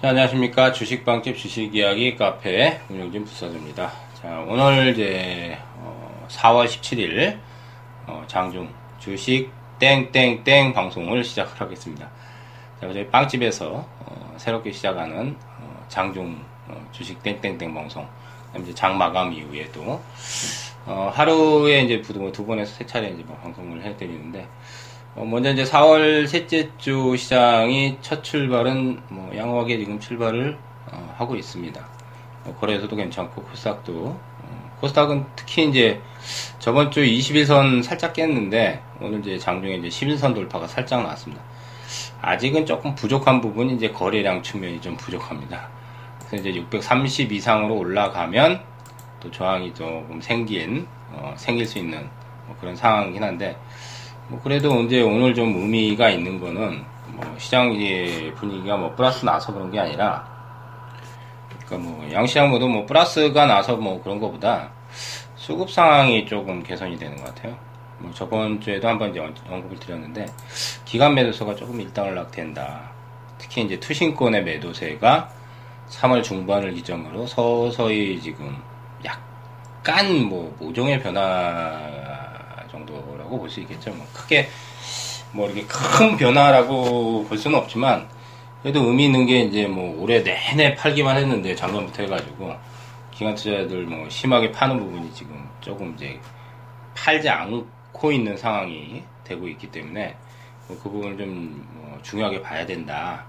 자, 안녕하십니까. 주식방집 주식이야기 카페 운영진 부사입니다. 자, 오늘 이제, 어, 4월 17일, 어, 장중 주식 땡땡땡 방송을 시작을 하겠습니다. 자, 저희 빵집에서, 어, 새롭게 시작하는, 어, 장중 어, 주식 땡땡땡 방송. 이제 장 마감 이후에도, 어, 하루에 이제 두 번에서 세 차례 이제 뭐 방송을 해드리는데, 어, 먼저 이제 4월 셋째 주 시장이 첫 출발은 뭐 양호하게 지금 출발을 어, 하고 있습니다. 어, 거래소도 괜찮고 코스닥도 어, 코스닥은 특히 이제 저번 주 21선 살짝 깼는데 오늘 이제 장중에 이제 11선 돌파가 살짝 나왔습니다. 아직은 조금 부족한 부분이 이제 거래량 측면이 좀 부족합니다. 그래서 이제 630 이상으로 올라가면 또 저항이 조금 생긴 어, 생길 수 있는 뭐 그런 상황이긴 한데 뭐 그래도 이제 오늘 좀 의미가 있는 거는 뭐 시장 이제 분위기가 뭐 플러스 나서 그런 게 아니라 그러니까 뭐 양시장 모두 뭐 플러스가 나서 뭐 그런 거보다 수급 상황이 조금 개선이 되는 것 같아요. 뭐 저번 주에도 한번 이제 언급을 드렸는데 기간 매도세가 조금 일단락 된다. 특히 이제 투신권의 매도세가 3월 중반을 기점으로 서서히 지금 약간 뭐 모종의 변화 정도라고 볼 수 있겠죠. 뭐 크게 뭐 이렇게 큰 변화라고 볼 수는 없지만 그래도 의미 있는 게 이제 뭐 올해 내내 팔기만 했는데 작년부터 해가지고 기관 투자들 뭐 심하게 파는 부분이 지금 조금 이제 팔지 않고 있는 상황이 되고 있기 때문에 뭐그 부분을 좀 뭐 중요하게 봐야 된다.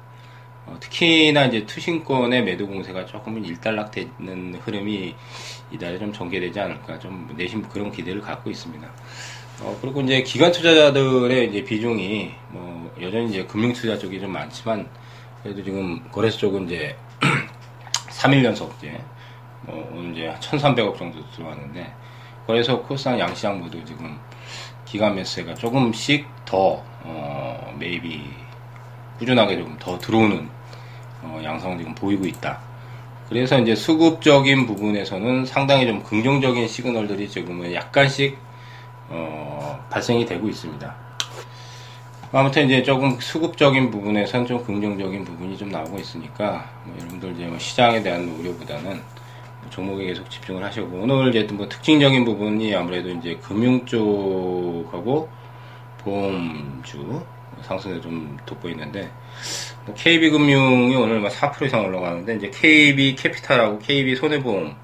어, 특히나 이제 투신권의 매도 공세가 조금은 일단락되는 흐름이 이달에 좀 전개되지 않을까 좀 내심 그런 기대를 갖고 있습니다. 어, 그리고 이제 기관 투자자들의 이제 비중이 뭐 여전히 이제 금융 투자 쪽이 좀 많지만 그래도 지금 거래소 쪽은 이제 3일 연속 이제 뭐 오늘 이제 1,300억 정도 들어왔는데 거래소 코스닥 양시장 모두 지금 기관 매수가 조금씩 더 어, 매입이 꾸준하게 좀 더 들어오는 어, 양상을 지금 보이고 있다. 그래서 이제 수급적인 부분에서는 상당히 좀 긍정적인 시그널들이 지금은 약간씩 어, 발생이 되고 있습니다. 아무튼 이제 조금 수급적인 부분에선 좀 긍정적인 부분이 좀 나오고 있으니까 뭐 여러분들 이제 뭐 시장에 대한 우려보다는 뭐 종목에 계속 집중을 하시고 오늘 이제 뭐 특징적인 부분이 아무래도 이제 금융 쪽하고 보험주 상승에 좀 돋보이는데 뭐 KB금융이 오늘 4% 이상 올라가는데 이제 KB 캐피탈하고 KB 손해보험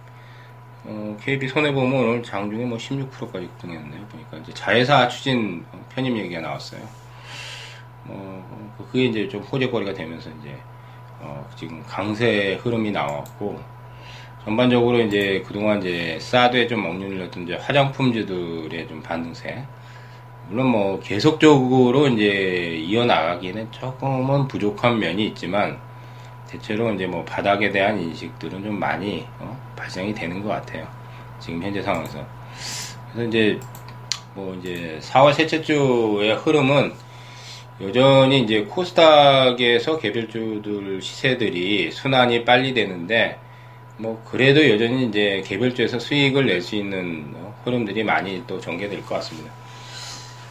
어, KB 손해보험은 오늘 장중에 뭐 16%까지 급등했네요. 보니까 이제 자회사 추진 편입 얘기가 나왔어요. 어, 그게 이제 좀 호재거리가 되면서 이제 어, 지금 강세 흐름이 나왔고 전반적으로 이제 그동안 이제 사드에 좀 억눌렸던 이제 화장품주들의 좀 반등세 물론 뭐 계속적으로 이제 이어나가기는 조금은 부족한 면이 있지만 대체로 이제 뭐 바닥에 대한 인식들은 좀 많이 어, 발생이 되는 것 같아요. 지금 현재 상황에서. 그래서 이제 뭐 이제 4월 셋째 주의 흐름은 여전히 이제 코스닥에서 개별주들 시세들이 순환이 빨리 되는데 뭐 그래도 여전히 이제 개별주에서 수익을 낼 수 있는 흐름들이 많이 또 전개될 것 같습니다.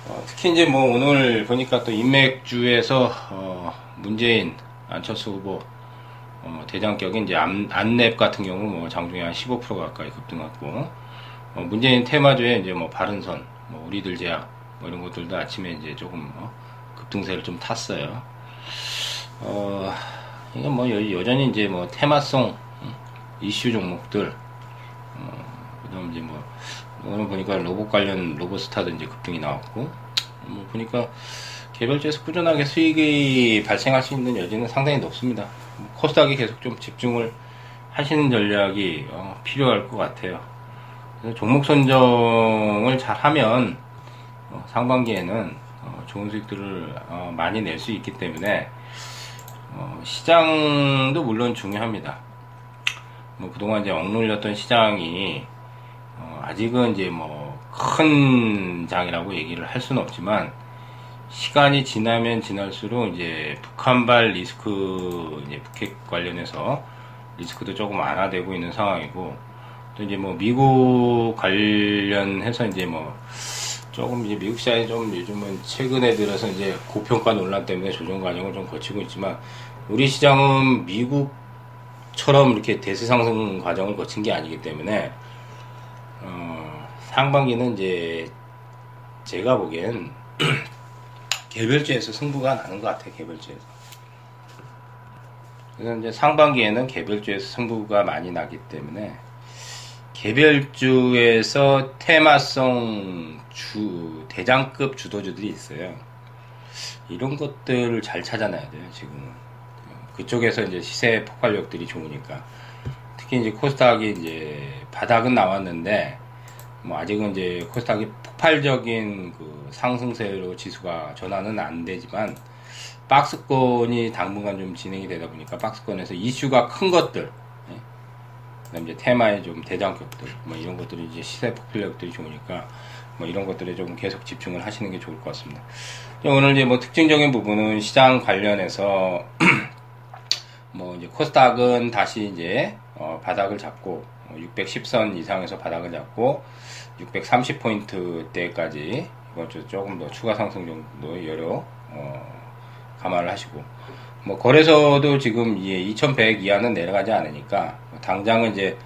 어, 특히 이제 뭐 오늘 보니까 또 인맥주에서 어, 문재인 안철수 후보 어, 대장격인 이제 안, 안랩 같은 경우 뭐 장중에 한 15% 가까이 급등했고 어, 문재인 테마주에 이제 뭐 바른선, 뭐 우리들 제약 뭐 이런 것들도 아침에 이제 조금 어, 급등세를 좀 탔어요. 어, 이게 뭐 여, 전히 이제 뭐 테마성 음, 이슈 종목들 어, 그다음 이제 뭐 오늘 보니까 로봇 관련 로봇스타도 이제 급등이 나왔고 뭐 보니까 개별주에서 꾸준하게 수익이 발생할 수 있는 여지는 상당히 높습니다. 코스닥이 계속 좀 집중을 하시는 전략이 어, 필요할 것 같아요. 종목 선정을 잘 하면 어, 상반기에는 어, 좋은 수익들을 어, 많이 낼 수 있기 때문에 어, 시장도 물론 중요합니다. 뭐 그동안 이제 억눌렸던 시장이 어, 아직은 이제 뭐 큰 장이라고 얘기를 할 수는 없지만 시간이 지나면 지날수록 이제 북한발 리스크 이제 북핵 관련해서 리스크도 조금 완화되고 있는 상황이고 또 이제 뭐 미국 관련해서 이제 뭐 조금 이제 미국 시장이 좀 요즘은 최근에 들어서 이제 고평가 논란 때문에 조정 과정을 좀 거치고 있지만 우리 시장은 미국 처럼 이렇게 대세 상승 과정을 거친 게 아니기 때문에 어, 상반기는 이제 제가 보기엔 개별주에서 승부가 나는 것 같아요 개별주에서 그래서 이제 상반기에는 개별주에서 승부가 많이 나기 때문에 개별주에서 테마성 주 대장급 주도주들이 있어요. 이런 것들을 잘 찾아놔야 돼요. 지금은 그쪽에서 이제 시세 폭발력들이 좋으니까 특히 이제 코스닥이 이제 바닥은 나왔는데 뭐 아직은 이제 코스닥이 폭발적인 그 상승세로 지수가 전환은 안 되지만 박스권이 당분간 좀 진행이 되다 보니까 박스권에서 이슈가 큰 것들 그다음 이제 테마의 좀 대장격들 뭐 이런 것들이 이제 시세 폭발력들이 좋으니까 뭐 이런 것들에 좀 계속 집중을 하시는 게 좋을 것 같습니다. 오늘 이제 뭐 특징적인 부분은 시장 관련해서 뭐 이제 코스닥은 다시 이제 어 바닥을 잡고 610선 어, 이상에서 바닥을 잡고 630포인트 대까지 이번 주 조금 더 추가 상승 정도 여러 어 감안을 하시고 뭐 거래소도 지금 2100 이하는 내려가지 않으니까 당장은 이제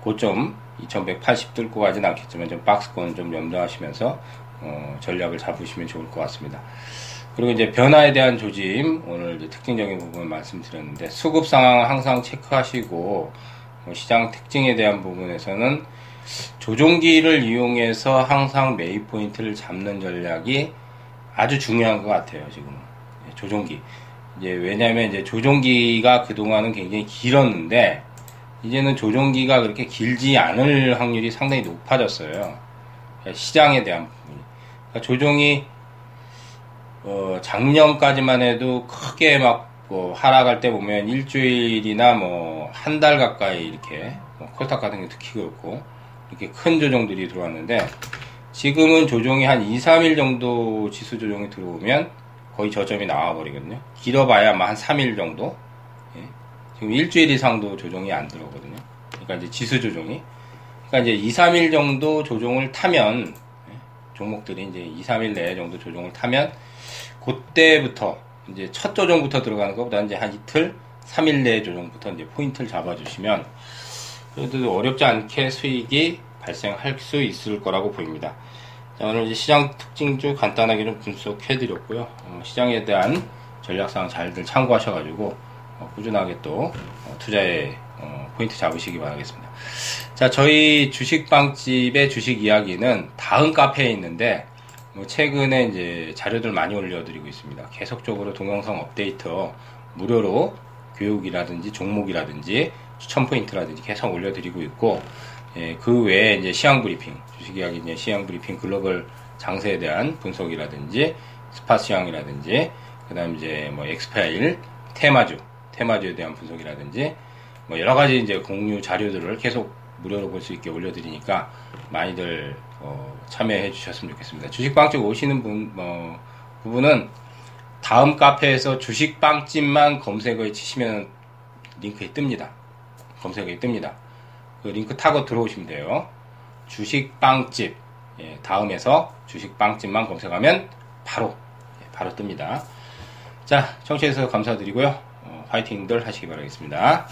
고점 2180 뚫고 가진 않겠지만 좀 박스권 좀 염두하시면서 어, 전략을 잡으시면 좋을 것 같습니다. 그리고 이제 변화에 대한 조짐 오늘 특징적인 부분 말씀드렸는데 수급 상황 항상 체크하시고 뭐 시장 특징에 대한 부분에서는 조종기를 이용해서 항상 매입 포인트를 잡는 전략이 아주 중요한 것 같아요 지금 예, 조종기 이제 왜냐하면 이제 조종기가 그 동안은 굉장히 길었는데 이제는 조종기가 그렇게 길지 않을 확률이 상당히 높아졌어요. 시장에 대한 부분이. 그러니까 조종이 어 작년까지만 해도 크게 막뭐 하락할 때 보면 일주일이나 뭐 한 달 가까이 이렇게 뭐 콜탁 같은 게 특히 그렇고 이렇게 큰 조종들이 들어왔는데 지금은 조종이 한 2, 3일 정도 지수 조종이 들어오면 거의 저점이 나와버리거든요. 길어봐야 한 3일 정도. 예. 지금 일주일 이상도 조정이 안 들어오거든요. 그러니까 이제 지수 조정이. 그러니까 이제 2, 3일 정도 조정을 타면, 예. 종목들이 이제 2, 3일 내에 정도 조정을 타면, 그때부터, 이제 첫 조정부터 들어가는 것보다 이제 한 이틀, 3일 내에 조정부터 이제 포인트를 잡아주시면, 그래도 어렵지 않게 수익이 발생할 수 있을 거라고 보입니다. 자, 오늘 이제 시장 특징 쭉 간단하게 좀 분석해 드렸고요. 어, 시장에 대한 전략상 잘들 참고하셔가지고 어, 꾸준하게 또 어, 투자에 어, 포인트 잡으시기 바라겠습니다. 자, 저희 주식빵집의 주식 이야기는 다음 카페에 있는데 뭐 최근에 이제 자료들 많이 올려드리고 있습니다. 계속적으로 동영상 업데이트 무료로 교육이라든지 종목이라든지 추천 포인트라든지 계속 올려드리고 있고 예, 그 외에 이제 시황 브리핑, 주식 이야기 이제 시황 브리핑 글로벌 장세에 대한 분석이라든지 스팟 시황이라든지 그다음 이제 뭐 엑스파일, 테마주, 테마주에 대한 분석이라든지 뭐 여러 가지 이제 공유 자료들을 계속 무료로 볼 수 있게 올려드리니까 많이들 어, 참여해 주셨으면 좋겠습니다. 주식빵집 오시는 분, 뭐, 부분은 다음 카페에서 주식빵집만 검색어에 치시면 링크에 뜹니다. 검색어에 뜹니다. 그 링크 타고 들어오시면 돼요. 주식빵집 예, 다음에서 주식빵집만 검색하면 바로 예, 바로 뜹니다. 자, 청취해주셔서 감사드리고요. 어, 파이팅들 하시기 바라겠습니다.